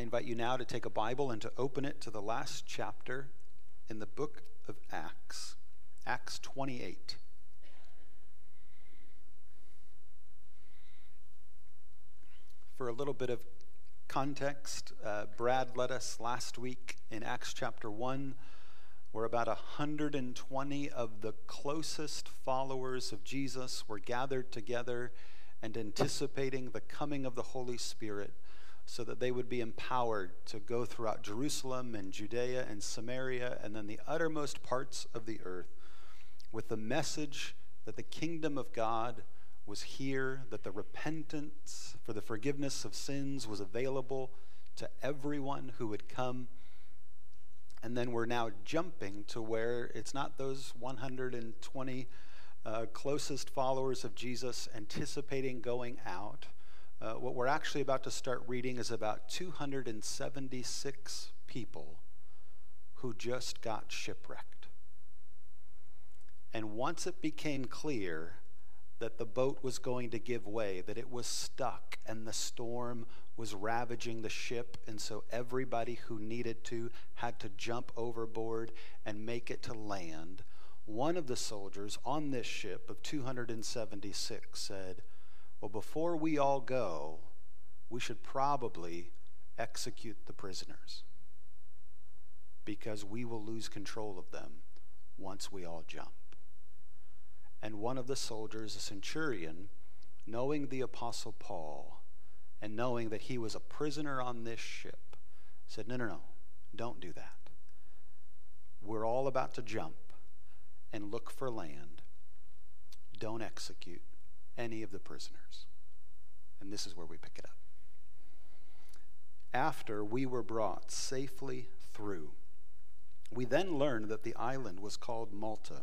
I invite you now to take a Bible and to open it to the last chapter in the book of Acts, Acts 28. For a little bit of context, uh, Brad led us last week in Acts chapter 1, where about 120 of the closest followers of Jesus were gathered together and anticipating the coming of the Holy Spirit so that they would be empowered to go throughout Jerusalem and Judea and Samaria and then the uttermost parts of the earth with the message that the kingdom of God was here, that the repentance for the forgiveness of sins was available to everyone who would come. And then we're now jumping to where it's not those 120 uh, closest followers of Jesus anticipating going out uh, what we're actually about to start reading is about 276 people who just got shipwrecked. And once it became clear that the boat was going to give way, that it was stuck, and the storm was ravaging the ship, and so everybody who needed to had to jump overboard and make it to land. One of the soldiers on this ship of 276 said, well, before we all go, we should probably execute the prisoners because we will lose control of them once we all jump. And one of the soldiers, a centurion, knowing the Apostle Paul and knowing that he was a prisoner on this ship, said, No, no, no, don't do that. We're all about to jump and look for land. Don't execute any of the prisoners. And this is where we pick it up. After we were brought safely through, we then learned that the island was called Malta.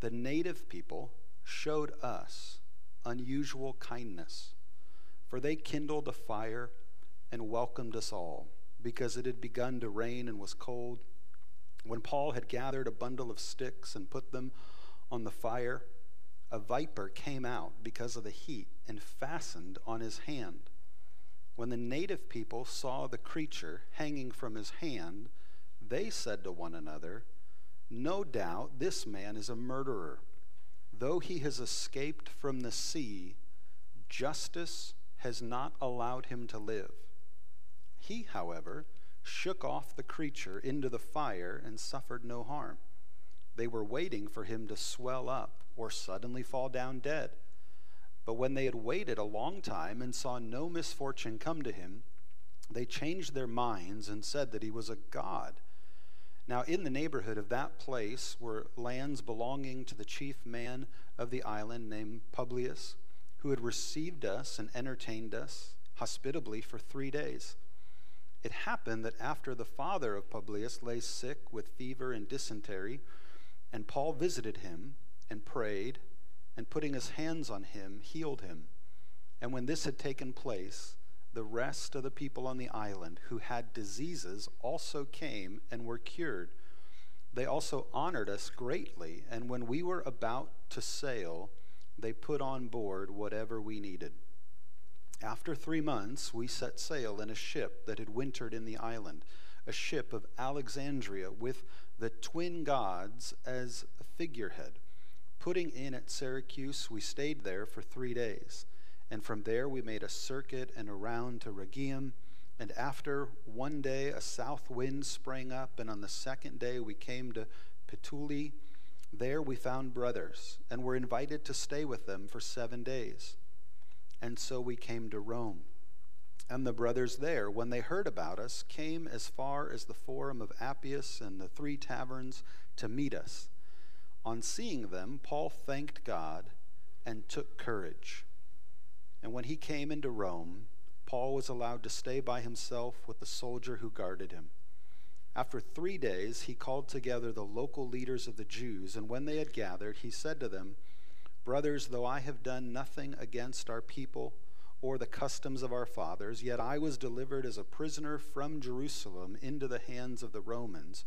The native people showed us unusual kindness, for they kindled a fire and welcomed us all, because it had begun to rain and was cold. When Paul had gathered a bundle of sticks and put them on the fire, a viper came out because of the heat and fastened on his hand. When the native people saw the creature hanging from his hand, they said to one another, No doubt this man is a murderer. Though he has escaped from the sea, justice has not allowed him to live. He, however, shook off the creature into the fire and suffered no harm. They were waiting for him to swell up or suddenly fall down dead. But when they had waited a long time and saw no misfortune come to him, they changed their minds and said that he was a god. Now, in the neighborhood of that place were lands belonging to the chief man of the island named Publius, who had received us and entertained us hospitably for three days. It happened that after the father of Publius lay sick with fever and dysentery, and Paul visited him, and prayed, and putting his hands on him, healed him. And when this had taken place, the rest of the people on the island who had diseases also came and were cured. They also honored us greatly, and when we were about to sail, they put on board whatever we needed. After three months, we set sail in a ship that had wintered in the island, a ship of Alexandria with the twin gods as a figurehead. Putting in at Syracuse, we stayed there for three days. And from there, we made a circuit and around to Rhegium. And after one day, a south wind sprang up, and on the second day, we came to Puteoli. There we found brothers, and were invited to stay with them for seven days. And so we came to Rome. And the brothers there, when they heard about us, came as far as the Forum of Appius and the Three Taverns to meet us. On seeing them, Paul thanked God and took courage. And when he came into Rome, Paul was allowed to stay by himself with the soldier who guarded him. After three days, he called together the local leaders of the Jews, and when they had gathered, he said to them, Brothers, though I have done nothing against our people or the customs of our fathers, yet I was delivered as a prisoner from Jerusalem into the hands of the Romans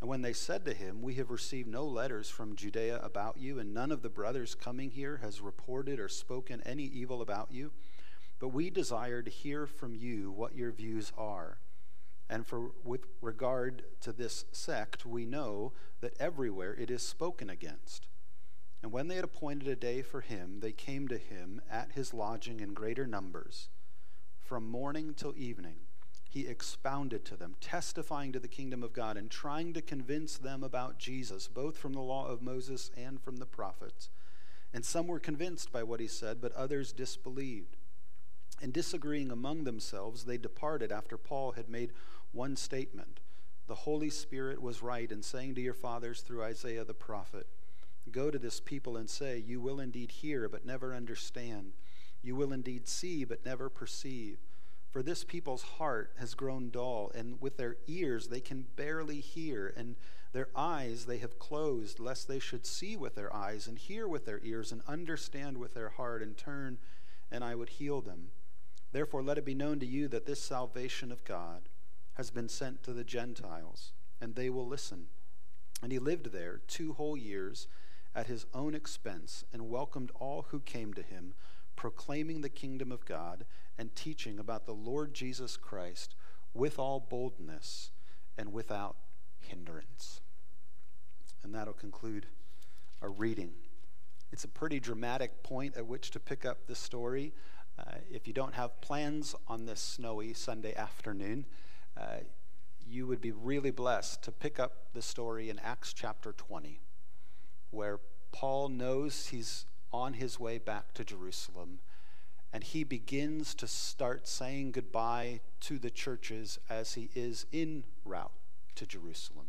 And when they said to him, We have received no letters from Judea about you, and none of the brothers coming here has reported or spoken any evil about you, but we desire to hear from you what your views are. And for with regard to this sect, we know that everywhere it is spoken against. And when they had appointed a day for him, they came to him at his lodging in greater numbers. From morning till evening, he expounded to them, testifying to the kingdom of God, and trying to convince them about Jesus, both from the law of Moses and from the prophets. And some were convinced by what he said, but others disbelieved. And disagreeing among themselves, they departed after Paul had made one statement The Holy Spirit was right in saying to your fathers through Isaiah the prophet, Go to this people and say, You will indeed hear, but never understand. You will indeed see, but never perceive. For this people's heart has grown dull, and with their ears they can barely hear, and their eyes they have closed, lest they should see with their eyes, and hear with their ears, and understand with their heart, and turn, and I would heal them. Therefore, let it be known to you that this salvation of God has been sent to the Gentiles, and they will listen. And he lived there two whole years at his own expense and welcomed all who came to him, proclaiming the kingdom of God and teaching about the Lord Jesus Christ with all boldness and without hindrance. And that'll conclude our reading. It's a pretty dramatic point at which to pick up the story. Uh, if you don't have plans on this snowy Sunday afternoon, uh, you would be really blessed to pick up the story in Acts chapter 20, where Paul knows he's on his way back to Jerusalem, and he begins to start saying goodbye to the churches as he is en route to Jerusalem.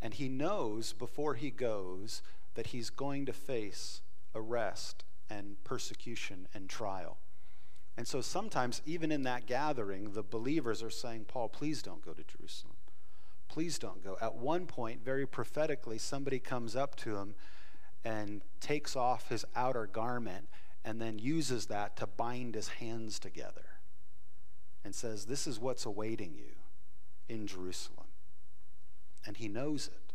And he knows before he goes that he's going to face arrest and persecution and trial. And so sometimes, even in that gathering, the believers are saying, Paul, please don't go to Jerusalem. Please don't go. At one point, very prophetically, somebody comes up to him and takes off his outer garment and then uses that to bind his hands together and says, This is what's awaiting you in Jerusalem. And he knows it.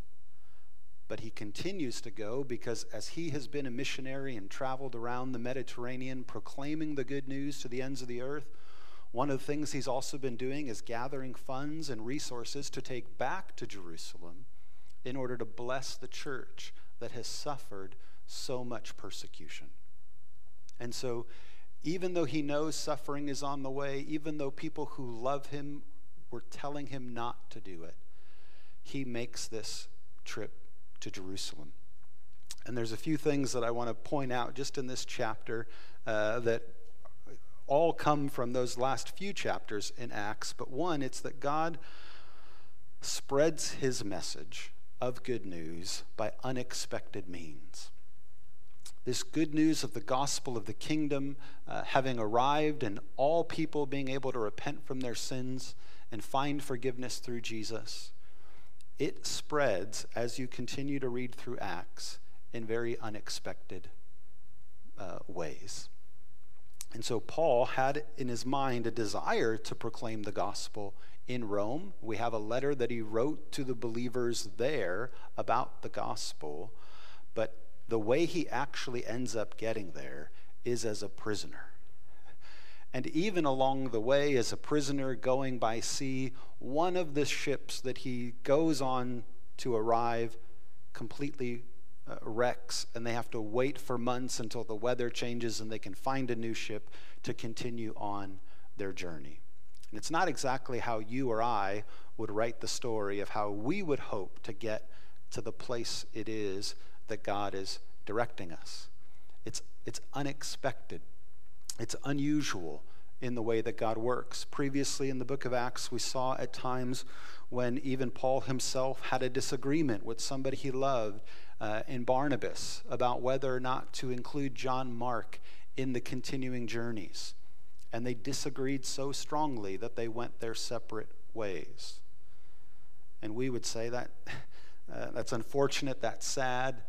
But he continues to go because, as he has been a missionary and traveled around the Mediterranean proclaiming the good news to the ends of the earth, one of the things he's also been doing is gathering funds and resources to take back to Jerusalem in order to bless the church that has suffered so much persecution. And so, even though he knows suffering is on the way, even though people who love him were telling him not to do it, he makes this trip to Jerusalem. And there's a few things that I want to point out just in this chapter uh, that all come from those last few chapters in Acts. But one, it's that God spreads his message of good news by unexpected means. This good news of the gospel of the kingdom uh, having arrived and all people being able to repent from their sins and find forgiveness through Jesus it spreads as you continue to read through Acts in very unexpected uh, ways. And so Paul had in his mind a desire to proclaim the gospel in Rome. We have a letter that he wrote to the believers there about the gospel, but the way he actually ends up getting there is as a prisoner. And even along the way, as a prisoner going by sea, one of the ships that he goes on to arrive completely uh, wrecks, and they have to wait for months until the weather changes and they can find a new ship to continue on their journey. And it's not exactly how you or I would write the story of how we would hope to get to the place it is that God is directing us. It's, it's unexpected. It's unusual in the way that God works. Previously in the book of Acts, we saw at times when even Paul himself had a disagreement with somebody he loved uh, in Barnabas about whether or not to include John Mark in the continuing journeys. And they disagreed so strongly that they went their separate ways. And we would say that uh, that's unfortunate, that's sad,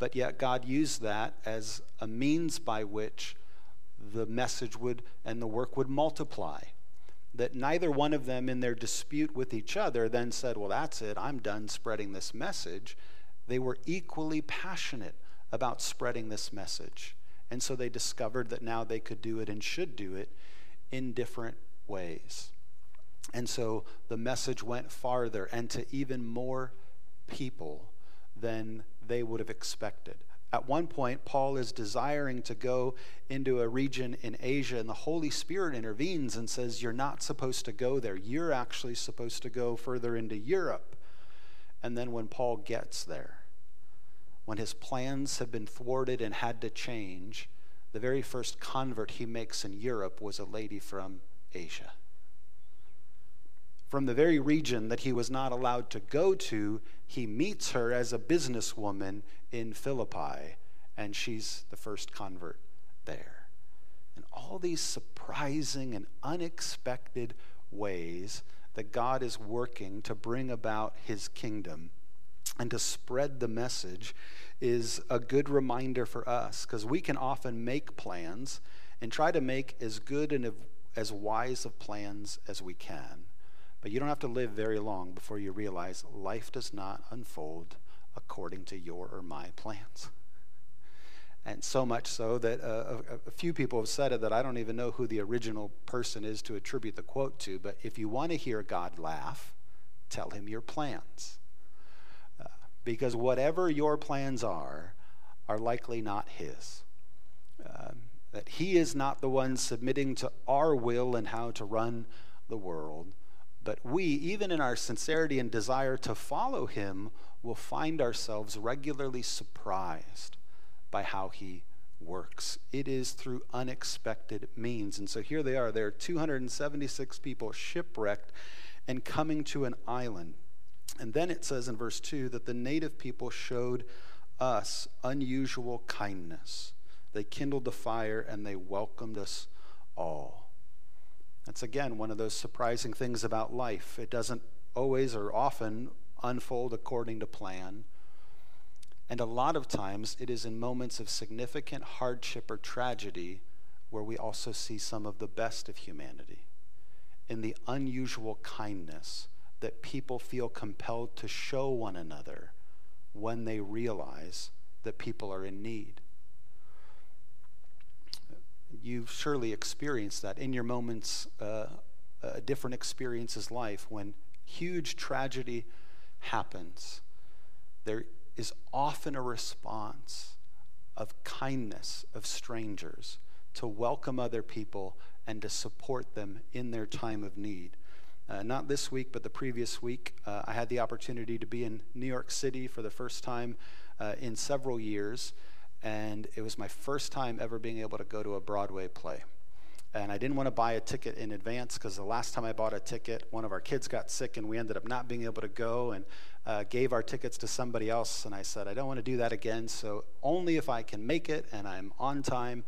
but yet God used that as a means by which the message would and the work would multiply. That neither one of them, in their dispute with each other, then said, Well, that's it, I'm done spreading this message. They were equally passionate about spreading this message. And so they discovered that now they could do it and should do it in different ways. And so the message went farther and to even more people than they would have expected. At one point, Paul is desiring to go into a region in Asia, and the Holy Spirit intervenes and says, You're not supposed to go there. You're actually supposed to go further into Europe. And then when Paul gets there, when his plans have been thwarted and had to change, the very first convert he makes in Europe was a lady from Asia. From the very region that he was not allowed to go to, he meets her as a businesswoman in Philippi, and she's the first convert there. And all these surprising and unexpected ways that God is working to bring about his kingdom and to spread the message is a good reminder for us because we can often make plans and try to make as good and as wise of plans as we can. But you don't have to live very long before you realize life does not unfold according to your or my plans. And so much so that uh, a, a, few people have said it that I don't even know who the original person is to attribute the quote to. But if you want to hear God laugh, tell him your plans because whatever your plans are, are likely not His. Um, that He is not the one submitting to our will and how to run the world, but we, even in our sincerity and desire to follow Him, will find ourselves regularly surprised by how He works. It is through unexpected means. And so here they are. There are 276 people shipwrecked and coming to an island. And then it says in verse 2 that the native people showed us unusual kindness. They kindled the fire and they welcomed us all. That's again one of those surprising things about life. It doesn't always or often unfold according to plan. And a lot of times it is in moments of significant hardship or tragedy where we also see some of the best of humanity in the unusual kindness that people feel compelled to show one another when they realize that people are in need. You've surely experienced that in your moments, uh, uh, different experiences life when huge tragedy happens. There is often a response of kindness of strangers to welcome other people and to support them in their time of need. Uh, not this week, but the previous week, uh, I had the opportunity to be in New York City for the first time uh, in several years, and it was my first time ever being able to go to a Broadway play. And I didn't want to buy a ticket in advance because the last time I bought a ticket, one of our kids got sick and we ended up not being able to go and uh, gave our tickets to somebody else. And I said, I don't want to do that again. So only if I can make it and I'm on time,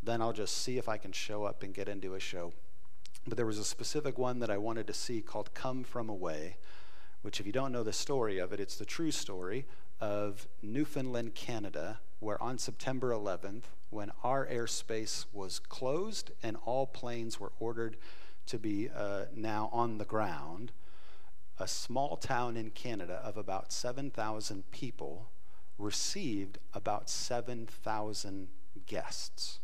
then I'll just see if I can show up and get into a show. But there was a specific one that I wanted to see called Come From Away, which, if you don't know the story of it, it's the true story of Newfoundland, Canada, where on September 11th, when our airspace was closed and all planes were ordered to be uh, now on the ground, a small town in Canada of about 7,000 people received about 7,000 guests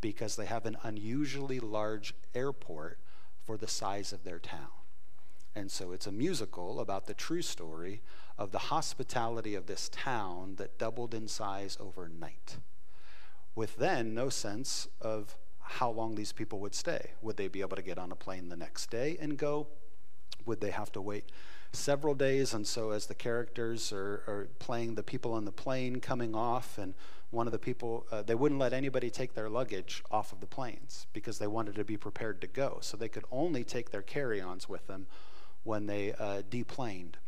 because they have an unusually large airport for the size of their town. And so it's a musical about the true story of the hospitality of this town that doubled in size overnight, with then no sense of how long these people would stay. Would they be able to get on a plane the next day and go? Would they have to wait several days? And so, as the characters are, are playing the people on the plane coming off and one of the people, uh, they wouldn't let anybody take their luggage off of the planes because they wanted to be prepared to go. So they could only take their carry ons with them when they uh, deplaned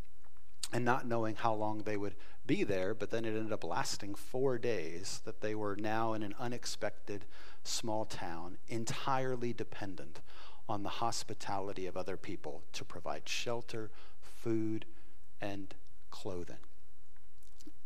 and not knowing how long they would be there. But then it ended up lasting four days that they were now in an unexpected small town, entirely dependent on the hospitality of other people to provide shelter, food, and clothing.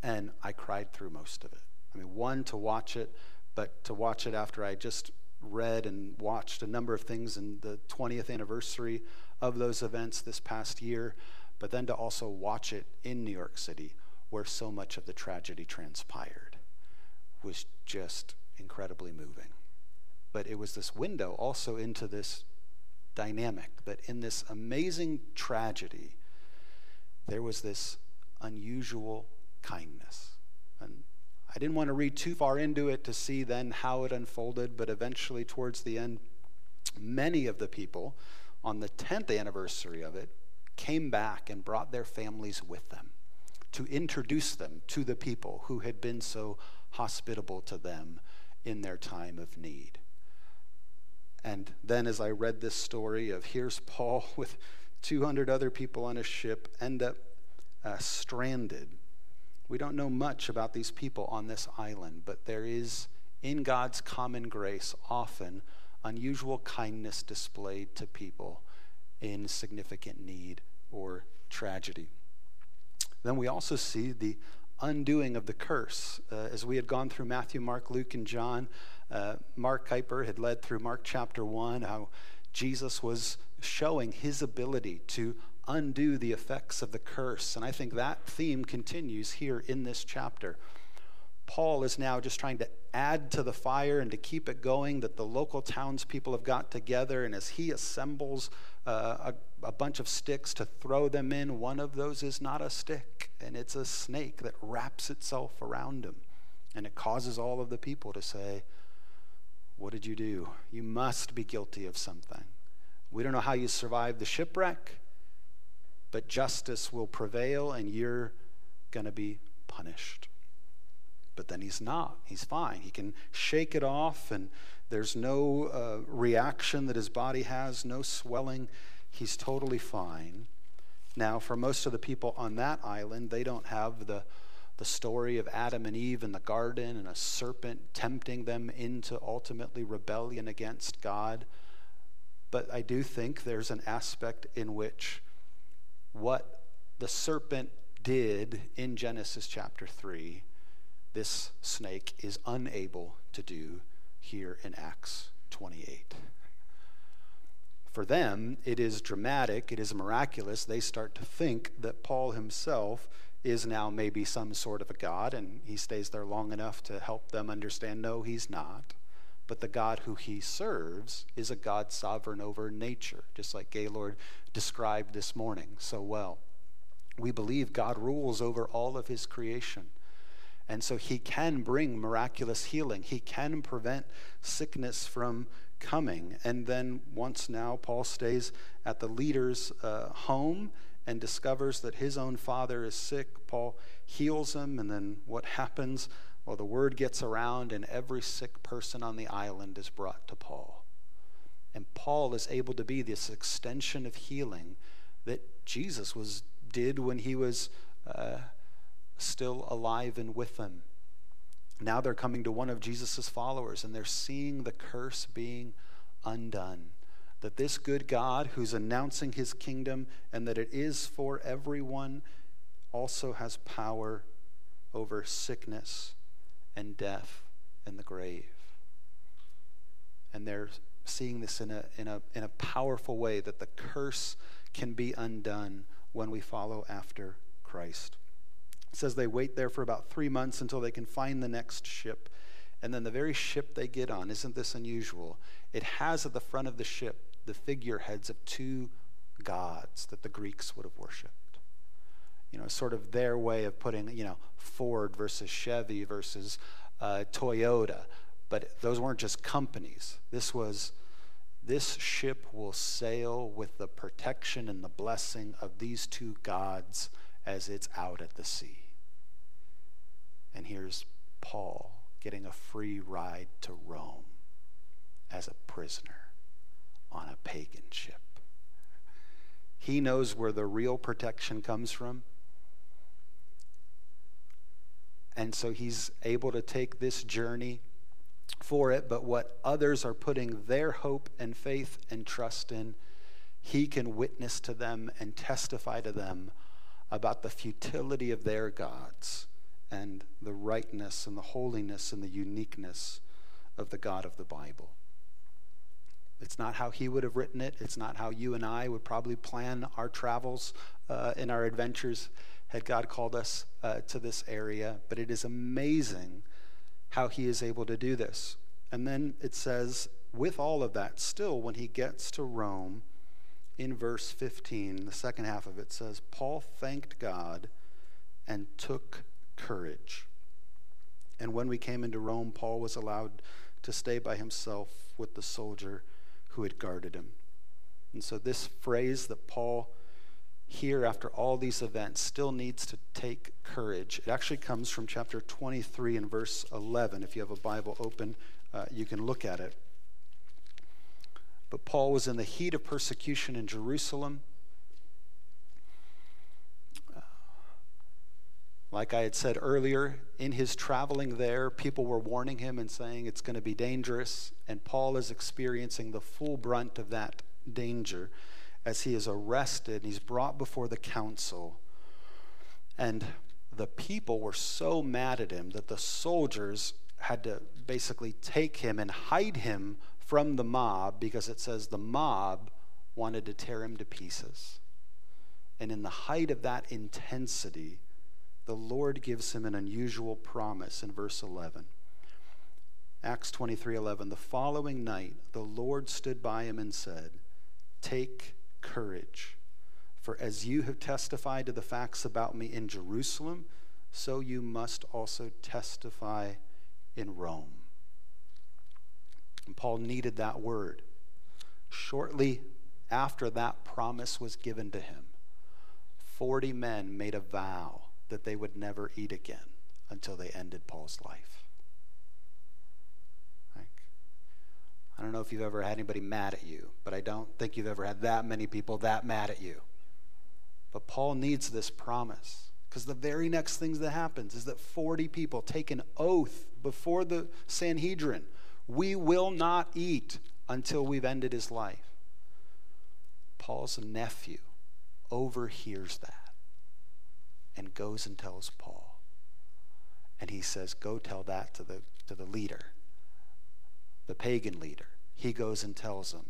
And I cried through most of it. I mean, one, to watch it, but to watch it after I just read and watched a number of things in the 20th anniversary of those events this past year, but then to also watch it in New York City, where so much of the tragedy transpired, was just incredibly moving. But it was this window also into this dynamic that in this amazing tragedy, there was this unusual kindness. I didn't want to read too far into it to see then how it unfolded, but eventually, towards the end, many of the people on the 10th anniversary of it came back and brought their families with them to introduce them to the people who had been so hospitable to them in their time of need. And then, as I read this story of here's Paul with 200 other people on a ship, end up uh, stranded. We don't know much about these people on this island, but there is, in God's common grace, often unusual kindness displayed to people in significant need or tragedy. Then we also see the undoing of the curse. Uh, as we had gone through Matthew, Mark, Luke, and John, uh, Mark Kuyper had led through Mark chapter 1 how Jesus was showing his ability to undo the effects of the curse. And I think that theme continues here in this chapter. Paul is now just trying to add to the fire and to keep it going that the local townspeople have got together. And as he assembles uh, a, a bunch of sticks to throw them in, one of those is not a stick, and it's a snake that wraps itself around him. And it causes all of the people to say, What did you do? You must be guilty of something. We don't know how you survived the shipwreck, but justice will prevail and you're going to be punished. But then he's not. He's fine. He can shake it off, and there's no uh, reaction that his body has, no swelling. He's totally fine. Now, for most of the people on that island, they don't have the, the story of Adam and Eve in the garden and a serpent tempting them into ultimately rebellion against God. But I do think there's an aspect in which what the serpent did in Genesis chapter 3 this snake is unable to do here in Acts 28. For them, it is dramatic, it is miraculous. They start to think that Paul himself is now maybe some sort of a God, and he stays there long enough to help them understand no, he's not. But the God who he serves is a God sovereign over nature, just like Gaylord described this morning so well. We believe God rules over all of his creation. And so he can bring miraculous healing. He can prevent sickness from coming. And then once now, Paul stays at the leader's uh, home and discovers that his own father is sick. Paul heals him. And then what happens? Well, the word gets around, and every sick person on the island is brought to Paul. And Paul is able to be this extension of healing that Jesus was did when he was. Uh, still alive and with them. Now they're coming to one of Jesus' followers and they're seeing the curse being undone. That this good God who's announcing his kingdom and that it is for everyone also has power over sickness and death and the grave. And they're seeing this in a, in a, in a powerful way that the curse can be undone when we follow after Christ. It says they wait there for about three months until they can find the next ship. And then the very ship they get on, isn't this unusual? It has at the front of the ship the figureheads of two gods that the Greeks would have worshiped. You know, sort of their way of putting, you know, Ford versus Chevy versus uh, Toyota. But those weren't just companies. This was, this ship will sail with the protection and the blessing of these two gods as it's out at the sea. And here's Paul getting a free ride to Rome as a prisoner on a pagan ship. He knows where the real protection comes from. And so he's able to take this journey for it, but what others are putting their hope and faith and trust in, he can witness to them and testify to them about the futility of their gods and the rightness and the holiness and the uniqueness of the God of the Bible. It's not how he would have written it. It's not how you and I would probably plan our travels uh, and our adventures had God called us uh, to this area. But it is amazing how he is able to do this. And then it says, with all of that, still, when he gets to Rome, in verse 15, the second half of it says, Paul thanked God and took courage. And when we came into Rome, Paul was allowed to stay by himself with the soldier who had guarded him. And so, this phrase that Paul here, after all these events, still needs to take courage. It actually comes from chapter 23 and verse 11. If you have a Bible open, uh, you can look at it. But Paul was in the heat of persecution in Jerusalem. Like I had said earlier, in his traveling there, people were warning him and saying it's going to be dangerous. And Paul is experiencing the full brunt of that danger as he is arrested. And he's brought before the council. And the people were so mad at him that the soldiers had to basically take him and hide him from the mob because it says the mob wanted to tear him to pieces. And in the height of that intensity, the Lord gives him an unusual promise in verse 11. Acts 23:11 The following night the Lord stood by him and said, "Take courage, for as you have testified to the facts about me in Jerusalem, so you must also testify in Rome." And Paul needed that word. Shortly after that promise was given to him, 40 men made a vow that they would never eat again until they ended Paul's life. Like, I don't know if you've ever had anybody mad at you, but I don't think you've ever had that many people that mad at you. But Paul needs this promise because the very next thing that happens is that 40 people take an oath before the Sanhedrin we will not eat until we've ended his life. Paul's nephew overhears that and goes and tells Paul. And he says, Go tell that to the, to the leader, the pagan leader. He goes and tells him.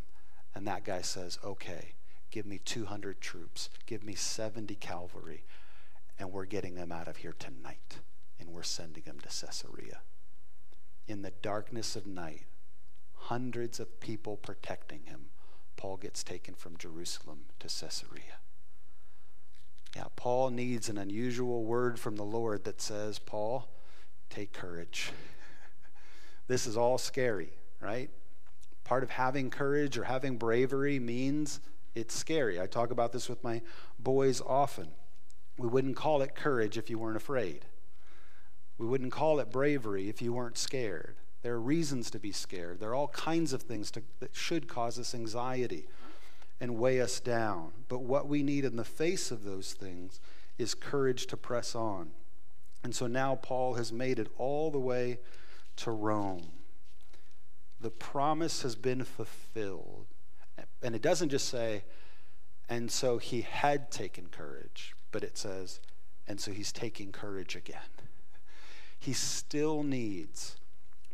And that guy says, Okay, give me 200 troops, give me 70 cavalry, and we're getting them out of here tonight. And we're sending them to Caesarea. In the darkness of night, hundreds of people protecting him, Paul gets taken from Jerusalem to Caesarea. Yeah, Paul needs an unusual word from the Lord that says, Paul, take courage. this is all scary, right? Part of having courage or having bravery means it's scary. I talk about this with my boys often. We wouldn't call it courage if you weren't afraid. We wouldn't call it bravery if you weren't scared. There are reasons to be scared. There are all kinds of things to, that should cause us anxiety and weigh us down. But what we need in the face of those things is courage to press on. And so now Paul has made it all the way to Rome. The promise has been fulfilled. And it doesn't just say, and so he had taken courage, but it says, and so he's taking courage again. He still needs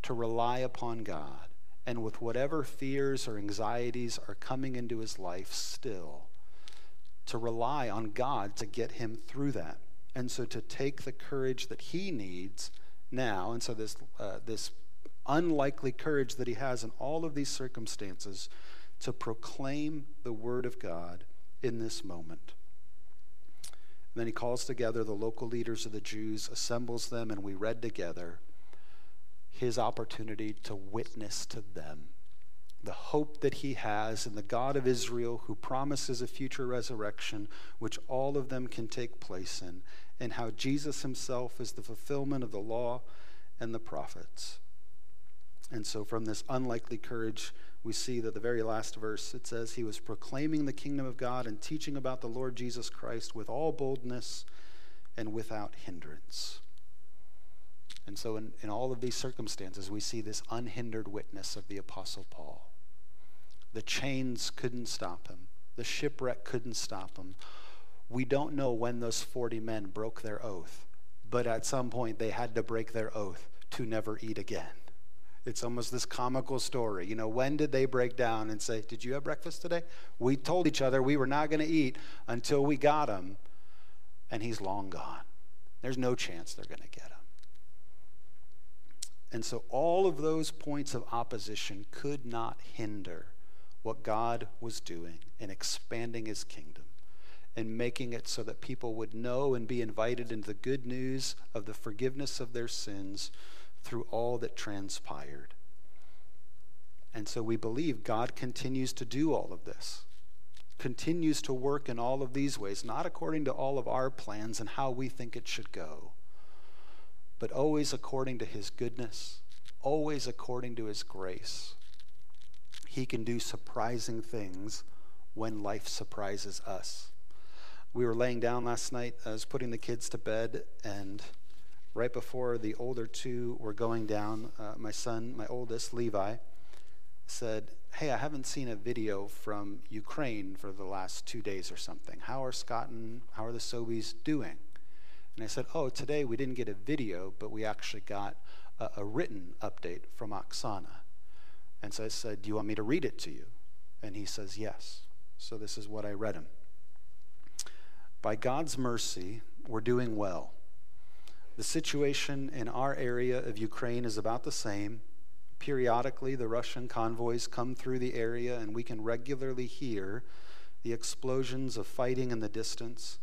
to rely upon God and with whatever fears or anxieties are coming into his life still, to rely on God to get him through that. And so to take the courage that he needs now, and so this, uh, this unlikely courage that he has in all of these circumstances to proclaim the word of God in this moment. And then he calls together the local leaders of the Jews, assembles them, and we read together his opportunity to witness to them the hope that he has in the God of Israel who promises a future resurrection, which all of them can take place in, and how Jesus himself is the fulfillment of the law and the prophets. And so, from this unlikely courage, we see that the very last verse it says, He was proclaiming the kingdom of God and teaching about the Lord Jesus Christ with all boldness and without hindrance. And so, in, in all of these circumstances, we see this unhindered witness of the Apostle Paul. The chains couldn't stop him, the shipwreck couldn't stop him. We don't know when those 40 men broke their oath, but at some point they had to break their oath to never eat again. It's almost this comical story. You know, when did they break down and say, Did you have breakfast today? We told each other we were not going to eat until we got him, and he's long gone. There's no chance they're going to get him. And so all of those points of opposition could not hinder what God was doing in expanding his kingdom and making it so that people would know and be invited into the good news of the forgiveness of their sins through all that transpired. And so we believe God continues to do all of this, continues to work in all of these ways, not according to all of our plans and how we think it should go, but always according to his goodness, always according to his grace. He can do surprising things when life surprises us. We were laying down last night, I was putting the kids to bed, and right before the older two were going down, uh, my son, my oldest, Levi, said, Hey, I haven't seen a video from Ukraine for the last two days or something. How are Scott and how are the Sobies doing? And I said, Oh, today we didn't get a video, but we actually got a, a written update from Oksana. And so I said, Do you want me to read it to you? And he says, Yes. So this is what I read him. By God's mercy, we're doing well. The situation in our area of Ukraine is about the same. Periodically, the Russian convoys come through the area, and we can regularly hear the explosions of fighting in the distance.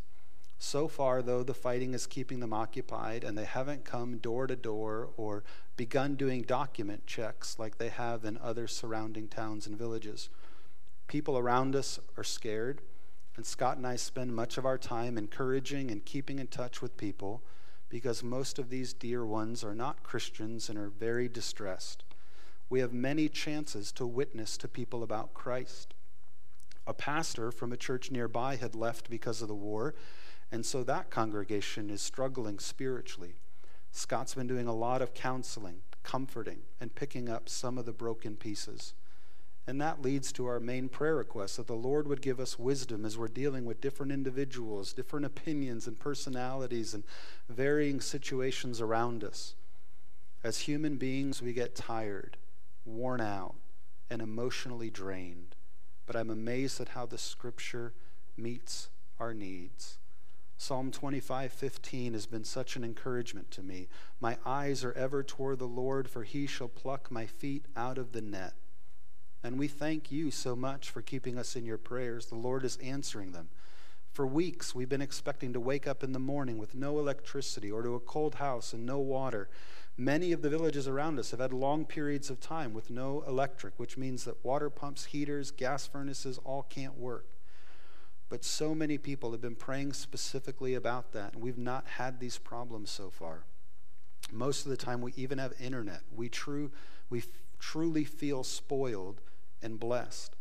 So far, though, the fighting is keeping them occupied, and they haven't come door to door or begun doing document checks like they have in other surrounding towns and villages. People around us are scared, and Scott and I spend much of our time encouraging and keeping in touch with people because most of these dear ones are not Christians and are very distressed. We have many chances to witness to people about Christ. A pastor from a church nearby had left because of the war, and so that congregation is struggling spiritually. Scott's been doing a lot of counseling, comforting, and picking up some of the broken pieces. And that leads to our main prayer request that the Lord would give us wisdom as we're dealing with different individuals, different opinions and personalities, and varying situations around us. As human beings, we get tired, worn out, and emotionally drained. But I'm amazed at how the scripture meets our needs. Psalm 25:15 has been such an encouragement to me. My eyes are ever toward the Lord, for he shall pluck my feet out of the net. And we thank you so much for keeping us in your prayers. The Lord is answering them. For weeks, we've been expecting to wake up in the morning with no electricity or to a cold house and no water. Many of the villages around us have had long periods of time with no electric, which means that water pumps, heaters, gas furnaces all can't work. But so many people have been praying specifically about that, and we've not had these problems so far. Most of the time, we even have internet. We, true, we truly feel spoiled and blessed.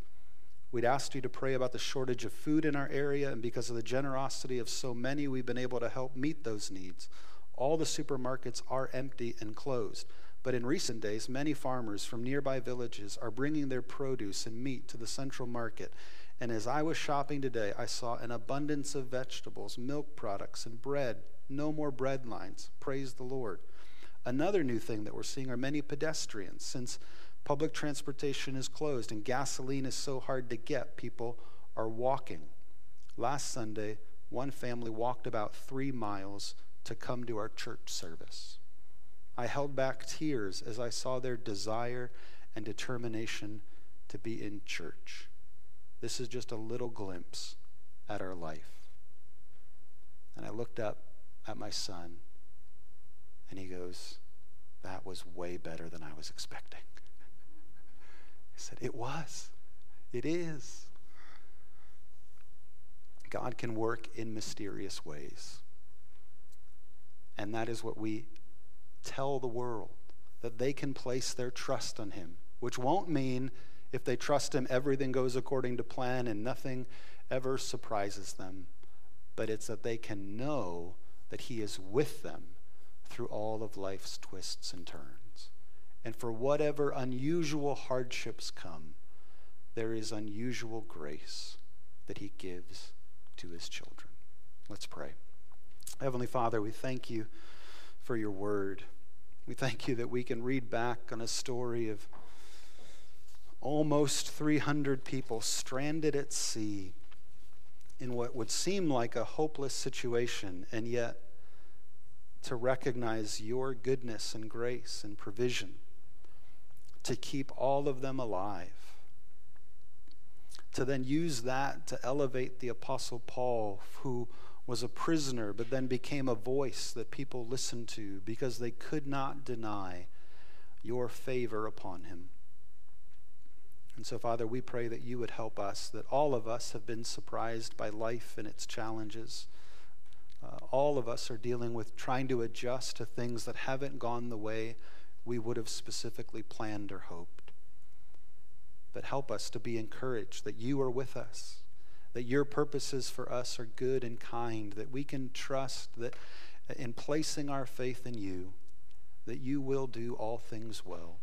We'd asked you to pray about the shortage of food in our area, and because of the generosity of so many, we've been able to help meet those needs. All the supermarkets are empty and closed. But in recent days, many farmers from nearby villages are bringing their produce and meat to the central market. And as I was shopping today, I saw an abundance of vegetables, milk products, and bread. No more bread lines. Praise the Lord. Another new thing that we're seeing are many pedestrians. Since public transportation is closed and gasoline is so hard to get, people are walking. Last Sunday, one family walked about three miles to come to our church service. I held back tears as I saw their desire and determination to be in church. This is just a little glimpse at our life. And I looked up at my son, and he goes, That was way better than I was expecting. Said, It was. It is. God can work in mysterious ways. And that is what we tell the world that they can place their trust on Him, which won't mean if they trust Him, everything goes according to plan and nothing ever surprises them. But it's that they can know that He is with them through all of life's twists and turns. And for whatever unusual hardships come, there is unusual grace that He gives to His children. Let's pray. Heavenly Father, we thank you for your word. We thank you that we can read back on a story of almost 300 people stranded at sea in what would seem like a hopeless situation, and yet to recognize your goodness and grace and provision, to keep all of them alive, to then use that to elevate the Apostle Paul, who was a prisoner but then became a voice that people listened to because they could not deny your favor upon him. And so, Father, we pray that you would help us, that all of us have been surprised by life and its challenges. Uh, all of us are dealing with trying to adjust to things that haven't gone the way we would have specifically planned or hoped. But help us to be encouraged that you are with us, that your purposes for us are good and kind, that we can trust that in placing our faith in you, that you will do all things well.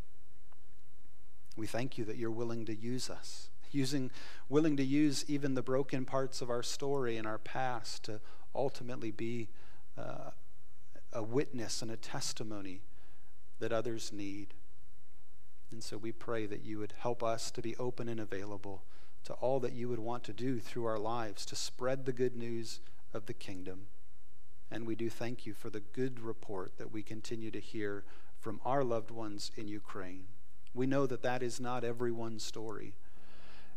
We thank you that you're willing to use us, using, willing to use even the broken parts of our story and our past to ultimately be uh, a witness and a testimony that others need. And so we pray that you would help us to be open and available to all that you would want to do through our lives to spread the good news of the kingdom. And we do thank you for the good report that we continue to hear from our loved ones in Ukraine. We know that that is not everyone's story.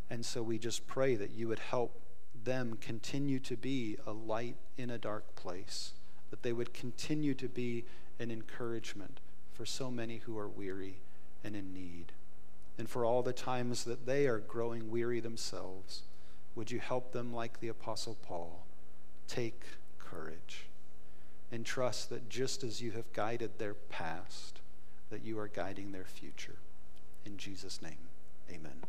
And so we just pray that you would help them continue to be a light in a dark place, that they would continue to be an encouragement for so many who are weary and in need. And for all the times that they are growing weary themselves, would you help them like the Apostle Paul? Take courage and trust that just as you have guided their past, that you are guiding their future. In Jesus' name, amen.